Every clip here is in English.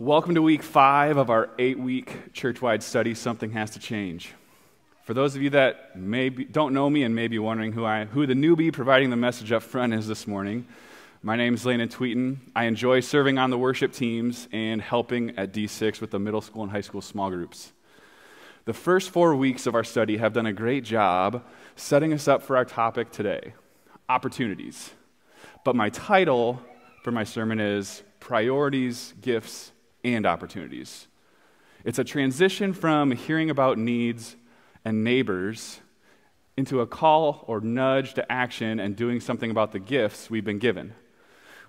welcome to week five of our eight week church-wide study, Something Has to Change. For those of you that maybe don't know me and may be wondering who, I, who the newbie providing the message up front is this morning, my name is Landon Tweeten. I enjoy serving on the worship teams and helping at D6 with the middle school and high school small groups. The first four weeks of our study have done a great job setting us up for our topic today opportunities. But my title for my sermon is priorities, gifts, and opportunities. It's a transition from hearing about needs and neighbors into a call or nudge to action and doing something about the gifts we've been given.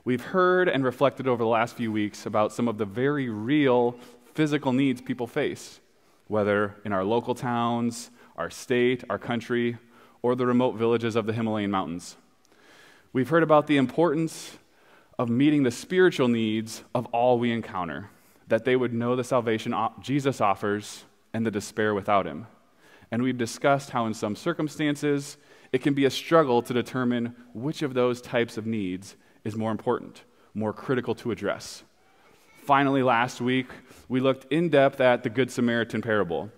We've heard and reflected over the last few weeks about some of the very real physical needs people face, whether in our local towns, our state, our country, or the remote villages of the Himalayan mountains. We've heard about the importance of meeting the spiritual needs of all we encounter, that they would know the salvation Jesus offers and the despair without him. And we've discussed how, in some circumstances, it can be a struggle to determine which of those types of needs is more important, more critical to address. Finally, last week, we looked in depth at the Good Samaritan parable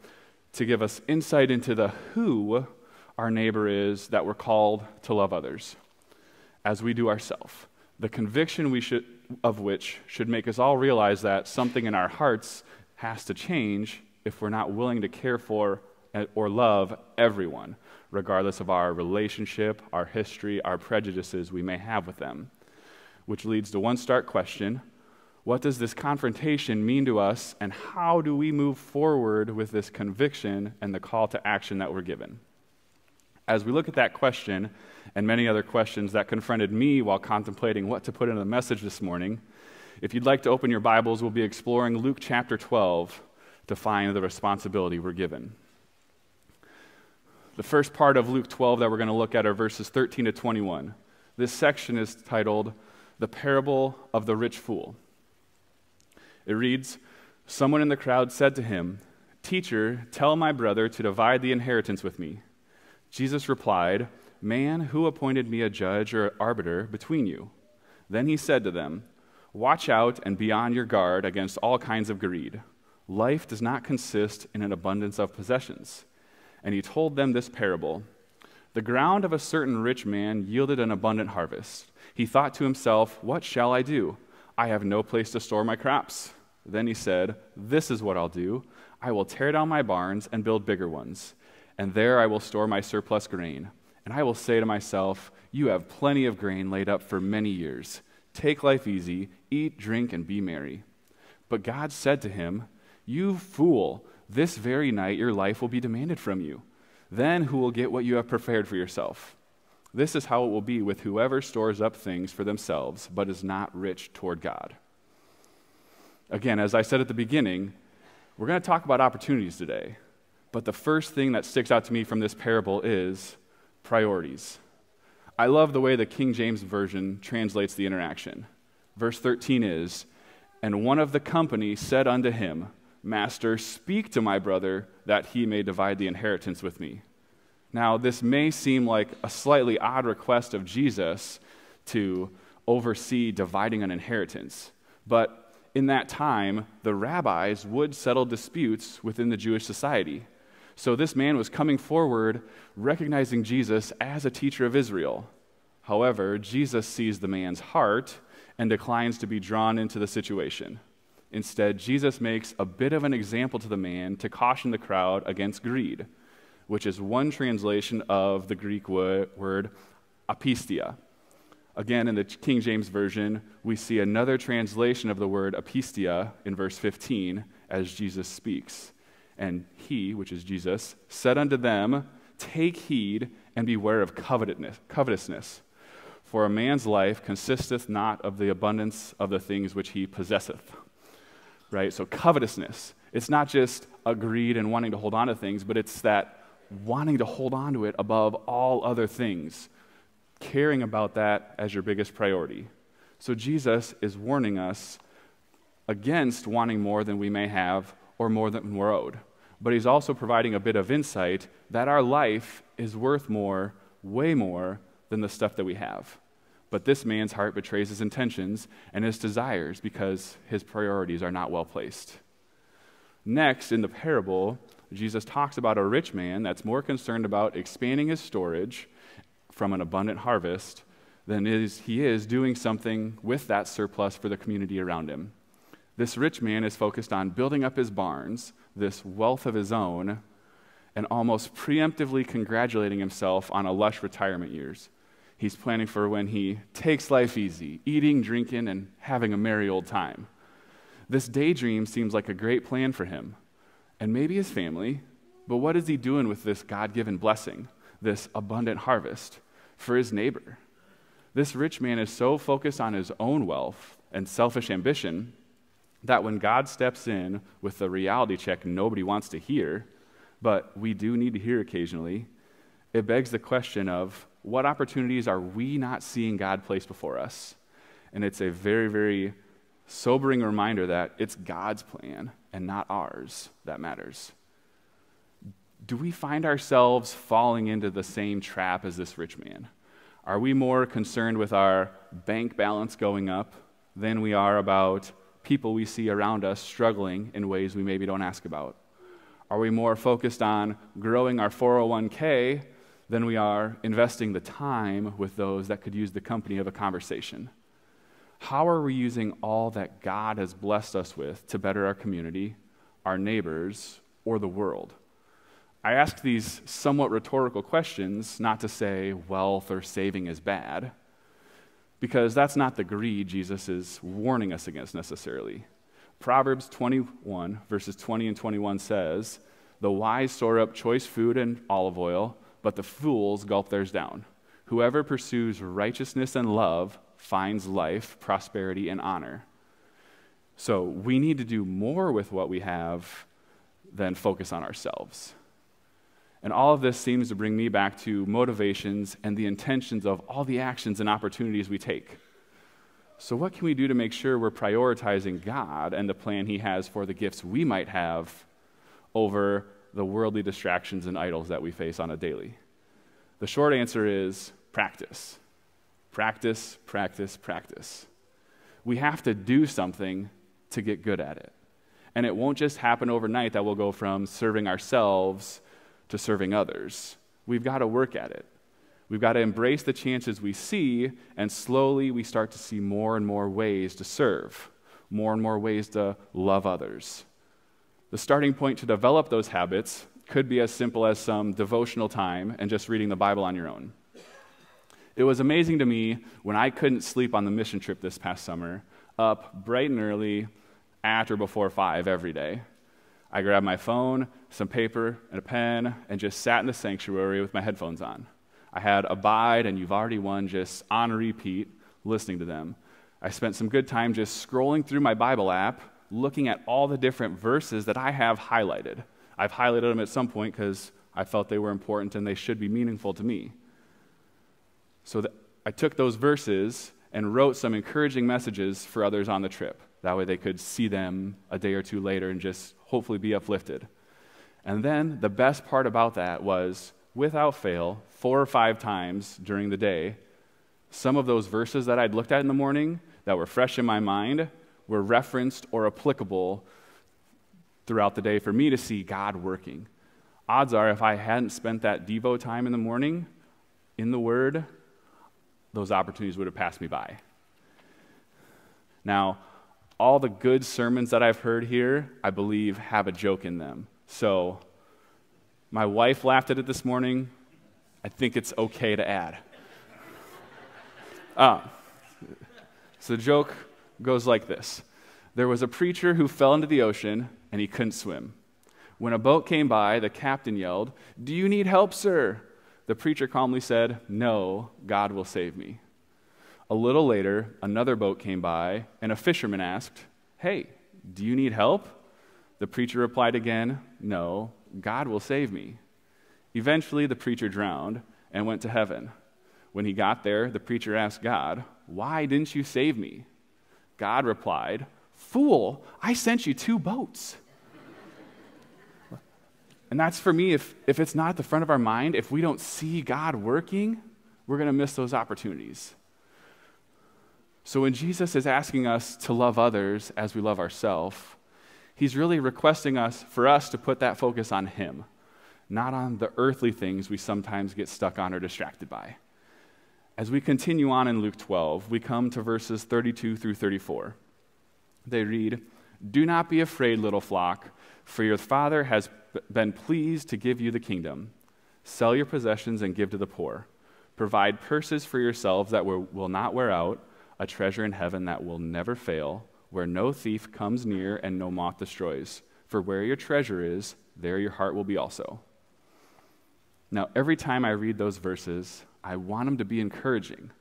to give us insight into the who our neighbor is that we're called to love others, as we do ourselves the conviction we should, of which should make us all realize that something in our hearts has to change if we're not willing to care for or love everyone, regardless of our relationship, our history, our prejudices we may have with them. Which leads to one stark question What does this confrontation mean to us, and how do we move forward with this conviction and the call to action that we're given? As we look at that question and many other questions that confronted me while contemplating what to put in the message this morning, if you'd like to open your Bibles, we'll be exploring Luke chapter 12 to find the responsibility we're given. The first part of Luke 12 that we're going to look at are verses 13 to 21. This section is titled The Parable of the Rich Fool. It reads Someone in the crowd said to him, Teacher, tell my brother to divide the inheritance with me. Jesus replied, Man, who appointed me a judge or arbiter between you? Then he said to them, Watch out and be on your guard against all kinds of greed. Life does not consist in an abundance of possessions. And he told them this parable The ground of a certain rich man yielded an abundant harvest. He thought to himself, What shall I do? I have no place to store my crops. Then he said, This is what I'll do I will tear down my barns and build bigger ones and there I will store my surplus grain. And I will say to myself, You have plenty of grain laid up for many years. Take life easy, eat, drink, and be merry. But God said to him, You fool, this very night your life will be demanded from you. Then who will get what you have prepared for yourself? This is how it will be with whoever stores up things for themselves, but is not rich toward God. Again, as I said at the beginning, we're going to talk about opportunities today. But the first thing that sticks out to me from this parable is priorities. I love the way the King James Version translates the interaction. Verse 13 is, And one of the company said unto him, Master, speak to my brother that he may divide the inheritance with me. Now, this may seem like a slightly odd request of Jesus to oversee dividing an inheritance, but in that time, the rabbis would settle disputes within the Jewish society. So this man was coming forward, recognizing Jesus as a teacher of Israel. However, Jesus sees the man's heart and declines to be drawn into the situation. Instead, Jesus makes a bit of an example to the man to caution the crowd against greed, which is one translation of the Greek word apistia. Again, in the King James Version, we see another translation of the word apistia in verse 15 as Jesus speaks. And he, which is Jesus, said unto them, Take heed and beware of covetousness. For a man's life consisteth not of the abundance of the things which he possesseth. Right? So, covetousness. It's not just a greed and wanting to hold on to things, but it's that wanting to hold on to it above all other things, caring about that as your biggest priority. So, Jesus is warning us against wanting more than we may have or more than we're owed but he's also providing a bit of insight that our life is worth more, way more, than the stuff that we have. But this man's heart betrays his intentions and his desires because his priorities are not well placed. Next, in the parable, Jesus talks about a rich man that's more concerned about expanding his storage from an abundant harvest than is, he is doing something with that surplus for the community around him. This rich man is focused on building up his barns, this wealth of his own, and almost preemptively congratulating himself on a lush retirement years. He's planning for when he takes life easy, eating, drinking, and having a merry old time. This daydream seems like a great plan for him and maybe his family, but what is he doing with this God given blessing, this abundant harvest for his neighbor? This rich man is so focused on his own wealth and selfish ambition that when God steps in with the reality check nobody wants to hear, but we do need to hear occasionally, it begs the question of what opportunities are we not seeing God place before us? And it's a very, very sobering reminder that it's God's plan and not ours that matters. Do we find ourselves falling into the same trap as this rich man? Are we more concerned with our bank balance going up than we are about people we see around us struggling in ways we maybe don't ask about? Are we more focused on growing our 401k than we are investing the time with those that could use the company of a conversation? How are we using all that God has blessed us with to better our community, our neighbors, or the world? I ask these somewhat rhetorical questions not to say wealth or saving is bad, because that's not the greed Jesus is warning us against necessarily. Proverbs 21, verses 20 and 21 says, The wise store up choice food and olive oil, but the fools gulp theirs down. Whoever pursues righteousness and love finds life, prosperity, and honor. So we need to do more with what we have than focus on ourselves. And all of this seems to bring me back to motivations and the intentions of all the actions and opportunities we take. So, what can we do to make sure we're prioritizing God and the plan He has for the gifts we might have over the worldly distractions and idols that we face on a daily? The short answer is practice. Practice, practice, practice. We have to do something to get good at it. And it won't just happen overnight that we'll go from serving ourselves to serving others. We've got to work at it. We've got to embrace the chances we see, and slowly we start to see more and more ways to serve, more and more ways to love others. The starting point to develop those habits could be as simple as some devotional time and just reading the Bible on your own. It was amazing to me when I couldn't sleep on the mission trip this past summer, up bright and early, at or before five every day. I grabbed my phone, some paper, and a pen, and just sat in the sanctuary with my headphones on. I had Abide and You've Already Won just on repeat, listening to them. I spent some good time just scrolling through my Bible app, looking at all the different verses that I have highlighted. I've highlighted them at some point because I felt they were important and they should be meaningful to me. So I took those verses and wrote some encouraging messages for others on the trip. That way they could see them a day or two later and just hopefully be uplifted. And then the best part about that was, without fail, four or five times during the day, some of those verses that I'd looked at in the morning that were fresh in my mind were referenced or applicable throughout the day for me to see God working. Odds are, if I hadn't spent that Devo time in the morning in the Word, those opportunities would have passed me by. Now, all the good sermons that I've heard here, I believe, have a joke in them. So, my wife laughed at it this morning. I think it's okay to add. Uh, so, the joke goes like this There was a preacher who fell into the ocean and he couldn't swim. When a boat came by, the captain yelled, Do you need help, sir? The preacher calmly said, No, God will save me. A little later, another boat came by, and a fisherman asked, Hey, do you need help? The preacher replied again, No, God will save me. Eventually, the preacher drowned and went to heaven. When he got there, the preacher asked God, Why didn't you save me? God replied, Fool, I sent you two boats. And that's for me, if, if it's not at the front of our mind, if we don't see God working, we're going to miss those opportunities. So when Jesus is asking us to love others as we love ourselves, he's really requesting us for us to put that focus on him, not on the earthly things we sometimes get stuck on or distracted by. As we continue on in Luke 12, we come to verses 32 through 34. They read, Do not be afraid, little flock, for your Father has been pleased to give you the kingdom. Sell your possessions and give to the poor. Provide purses for yourselves that will not wear out, a treasure in heaven that will never fail, where no thief comes near and no moth destroys. For where your treasure is, there your heart will be also. Now, every time I read those verses, I want them to be encouraging,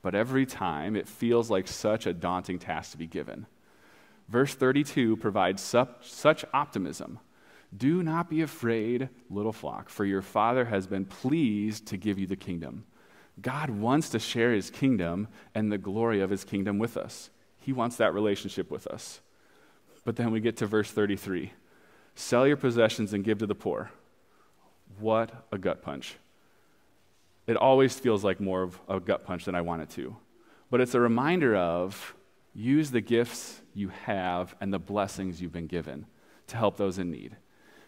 but every time it feels like such a daunting task to be given. Verse 32 provides such, optimism. Do not be afraid, little flock, for your Father has been pleased to give you the kingdom. God wants to share his kingdom and the glory of his kingdom with us. He wants that relationship with us. But then we get to verse 33 sell your possessions and give to the poor. What a gut punch. It always feels like more of a gut punch than I want it to. But it's a reminder of use the gifts you have and the blessings you've been given to help those in need.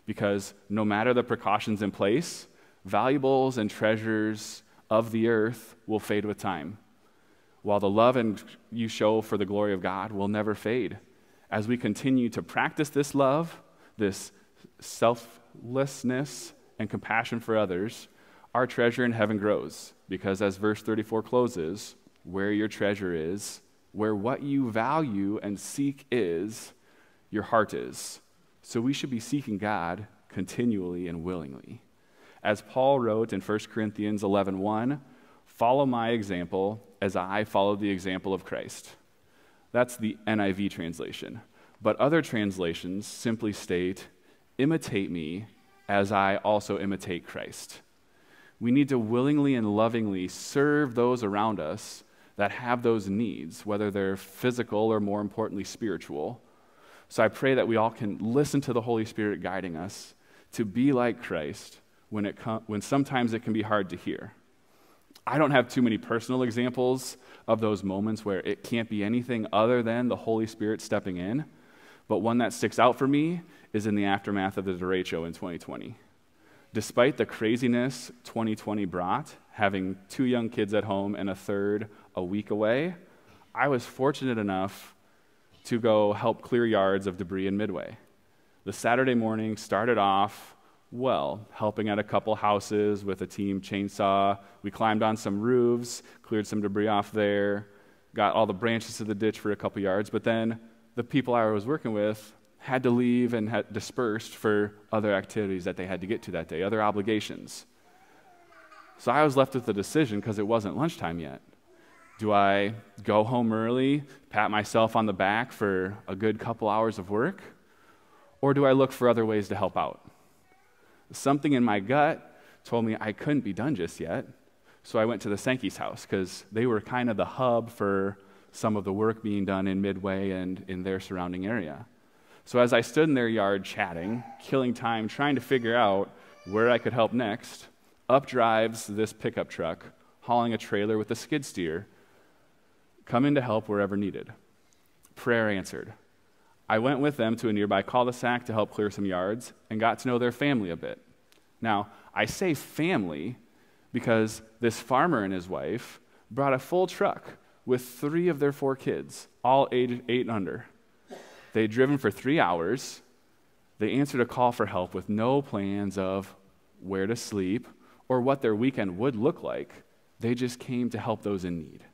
Because no matter the precautions in place, valuables and treasures of the earth will fade with time, while the love and you show for the glory of God will never fade. As we continue to practice this love, this selflessness and compassion for others, our treasure in heaven grows. Because as verse 34 closes, where your treasure is, where what you value and seek is, your heart is. So we should be seeking God continually and willingly. As Paul wrote in 1 Corinthians 11:1, 1, follow my example as I follow the example of Christ. That's the NIV translation. But other translations simply state, imitate me as I also imitate Christ. We need to willingly and lovingly serve those around us that have those needs, whether they're physical or more importantly, spiritual. So I pray that we all can listen to the Holy Spirit guiding us to be like Christ when, it com- when sometimes it can be hard to hear. I don't have too many personal examples of those moments where it can't be anything other than the Holy Spirit stepping in. But one that sticks out for me is in the aftermath of the derecho in 2020. Despite the craziness 2020 brought, having two young kids at home and a third a week away, I was fortunate enough to go help clear yards of debris in Midway. The Saturday morning started off well, helping at a couple houses with a team chainsaw. We climbed on some roofs, cleared some debris off there, got all the branches to the ditch for a couple yards, but then the people I was working with had to leave and had dispersed for other activities that they had to get to that day, other obligations. So I was left with the decision because it wasn't lunchtime yet. Do I go home early, pat myself on the back for a good couple hours of work? Or do I look for other ways to help out? Something in my gut told me I couldn't be done just yet. So I went to the Sankey's house because they were kind of the hub for some of the work being done in Midway and in their surrounding area. So as I stood in their yard chatting, killing time, trying to figure out where I could help next, up drives this pickup truck hauling a trailer with a skid steer Come in to help wherever needed. Prayer answered. I went with them to a nearby cul-de-sac to help clear some yards and got to know their family a bit. Now, I say family because this farmer and his wife brought a full truck with three of their four kids, all aged eight and under. They'd driven for three hours. They answered a call for help with no plans of where to sleep or what their weekend would look like. They just came to help those in need.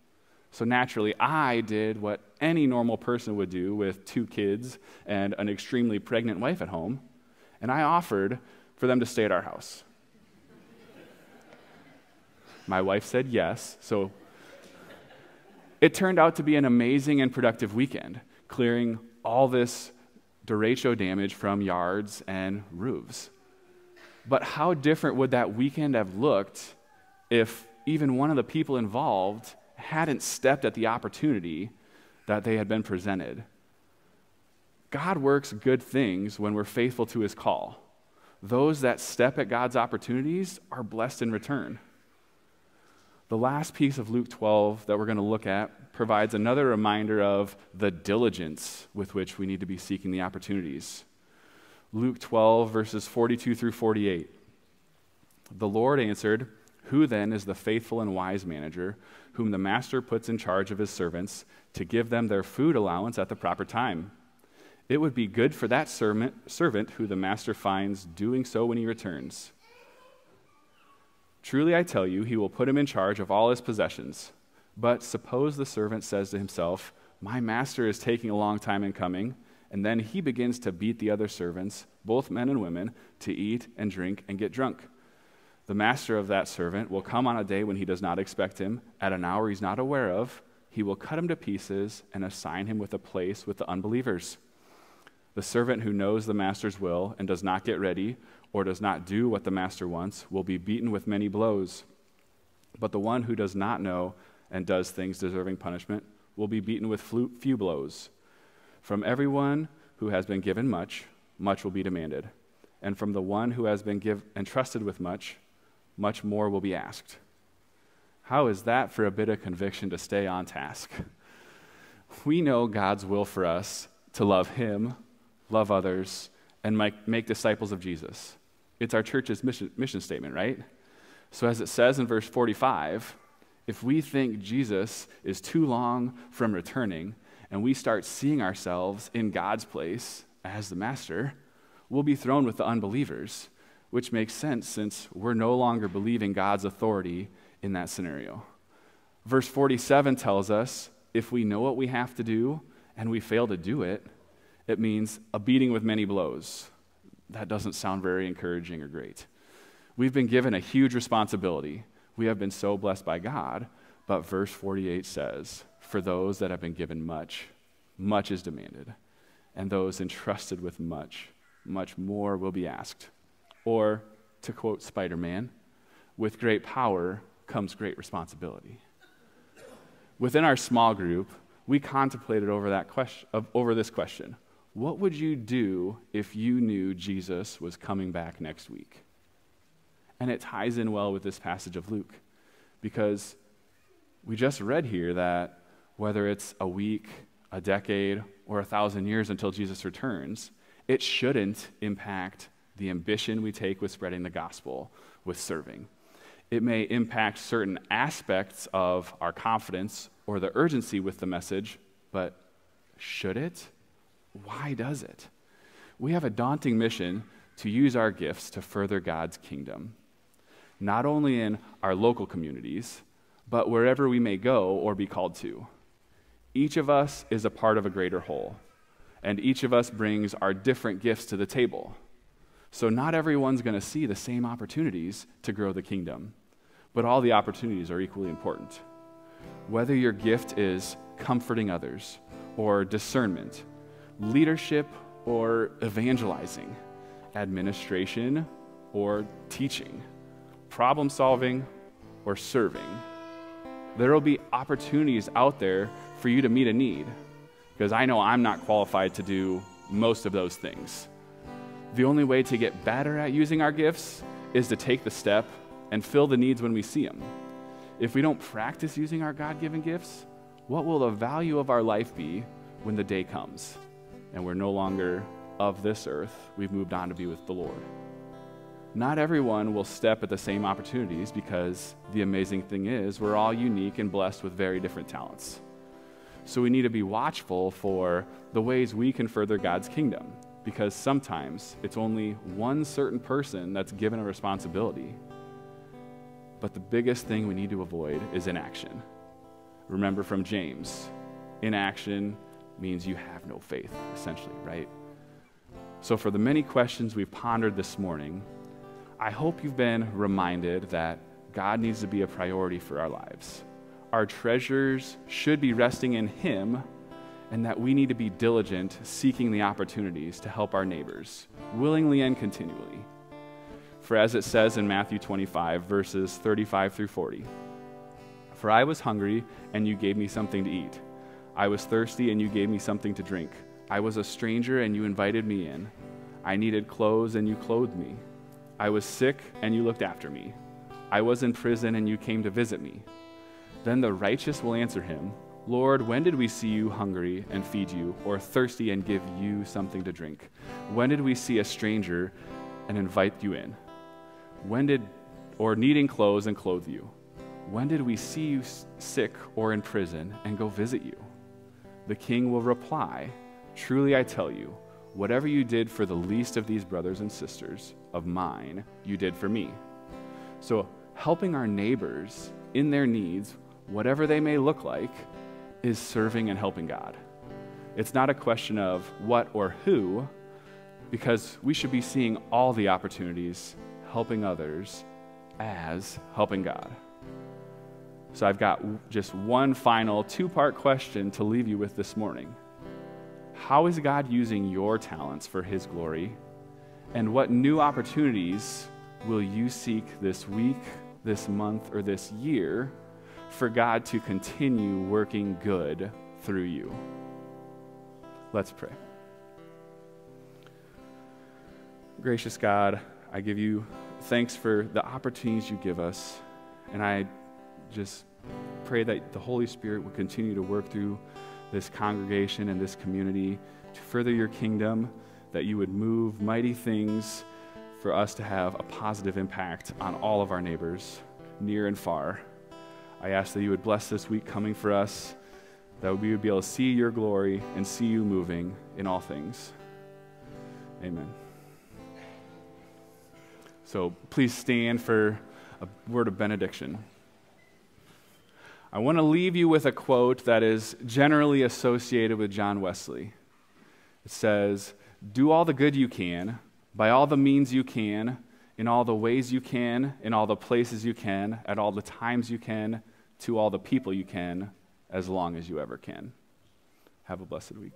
So naturally, I did what any normal person would do with two kids and an extremely pregnant wife at home, and I offered for them to stay at our house. My wife said yes, so it turned out to be an amazing and productive weekend, clearing all this derecho damage from yards and roofs. But how different would that weekend have looked if even one of the people involved hadn't stepped at the opportunity that they had been presented. God works good things when we're faithful to his call. Those that step at God's opportunities are blessed in return. The last piece of Luke 12 that we're going to look at provides another reminder of the diligence with which we need to be seeking the opportunities. Luke 12, verses 42 through 48. The Lord answered, Who then is the faithful and wise manager, whom the master puts in charge of his servants to give them their food allowance at the proper time? It would be good for that servant, who the master finds doing so when he returns. Truly I tell you, he will put him in charge of all his possessions. But suppose the servant says to himself, My master is taking a long time in coming, and then he begins to beat the other servants, both men and women, to eat and drink and get drunk. The master of that servant will come on a day when he does not expect him, at an hour he's not aware of. He will cut him to pieces and assign him with a place with the unbelievers. The servant who knows the master's will and does not get ready or does not do what the master wants will be beaten with many blows. But the one who does not know and does things deserving punishment will be beaten with few blows. From everyone who has been given much, much will be demanded. And from the one who has been give, entrusted with much, much more will be asked. How is that for a bit of conviction to stay on task? We know God's will for us to love Him, love others, and make, disciples of Jesus. It's our church's mission, mission statement, right? So, as it says in verse 45, if we think Jesus is too long from returning and we start seeing ourselves in God's place as the master, we'll be thrown with the unbelievers, which makes sense since we're no longer believing God's authority in that scenario. Verse 47 tells us if we know what we have to do and we fail to do it, it means a beating with many blows. That doesn't sound very encouraging or great. We've been given a huge responsibility. We have been so blessed by God, but verse 48 says, For those that have been given much, much is demanded, and those entrusted with much, much more will be asked. Or, to quote Spider Man, with great power comes great responsibility. Within our small group, we contemplated over, that question, over this question what would you do if you knew Jesus was coming back next week? And it ties in well with this passage of Luke because we just read here that whether it's a week, a decade, or a thousand years until Jesus returns, it shouldn't impact the ambition we take with spreading the gospel, with serving. It may impact certain aspects of our confidence or the urgency with the message, but should it? Why does it? We have a daunting mission to use our gifts to further God's kingdom, not only in our local communities, but wherever we may go or be called to. Each of us is a part of a greater whole, and each of us brings our different gifts to the table. So, not everyone's going to see the same opportunities to grow the kingdom, but all the opportunities are equally important. Whether your gift is comforting others, or discernment, leadership or evangelizing, administration or teaching, problem solving or serving. There will be opportunities out there for you to meet a need because I know I'm not qualified to do most of those things. The only way to get better at using our gifts is to take the step and fill the needs when we see them. If we don't practice using our God given gifts, what will the value of our life be when the day comes? and we're no longer of this earth. We've moved on to be with the Lord. Not everyone will step at the same opportunities because the amazing thing is, we're all unique and blessed with very different talents. So we need to be watchful for the ways we can further God's kingdom because sometimes it's only one certain person that's given a responsibility. But the biggest thing we need to avoid is inaction. Remember from James inaction means you have no faith, essentially, right? So, for the many questions we've pondered this morning, I hope you've been reminded that God needs to be a priority for our lives. Our treasures should be resting in Him, and that we need to be diligent seeking the opportunities to help our neighbors, willingly and continually. For as it says in Matthew 25, verses 35 through 40, For I was hungry, and you gave me something to eat. I was thirsty, and you gave me something to drink. I was a stranger, and you invited me in. I needed clothes, and you clothed me. I was sick, and you looked after me. I was in prison and you came to visit me. Then the righteous will answer him, Lord, when did we see you hungry and feed you, or thirsty and give you something to drink? When did we see a stranger and invite you in? When did, or needing clothes and clothe you? When did we see you sick or in prison and go visit you? The king will reply, Truly I tell you, whatever you did for the least of these brothers and sisters of mine, you did for me. So, helping our neighbors in their needs, whatever they may look like, is serving and helping God. It's not a question of what or who, because we should be seeing all the opportunities helping others as helping God. So I've got just one final two part question to leave you with this morning. How is God using your talents for His glory? And what new opportunities will you seek this week, this month, or this year for God to continue working good through you. Let's pray. Gracious God, I give you thanks for the opportunities you give us, and I just pray that the Holy Spirit will continue to work through this congregation and this community to further your kingdom, that you would move mighty things for us to have a positive impact on all of our neighbors, near and far. I ask that you would bless this week coming for us, that we would be able to see your glory and see you moving in all things. Amen. So please stand for a word of benediction. I want to leave you with a quote that is generally associated with John Wesley. It says, Do all the good you can, by all the means you can, in all the ways you can, in all the places you can, at all the times you can, to all the people you can, as long as you ever can. Have a blessed week.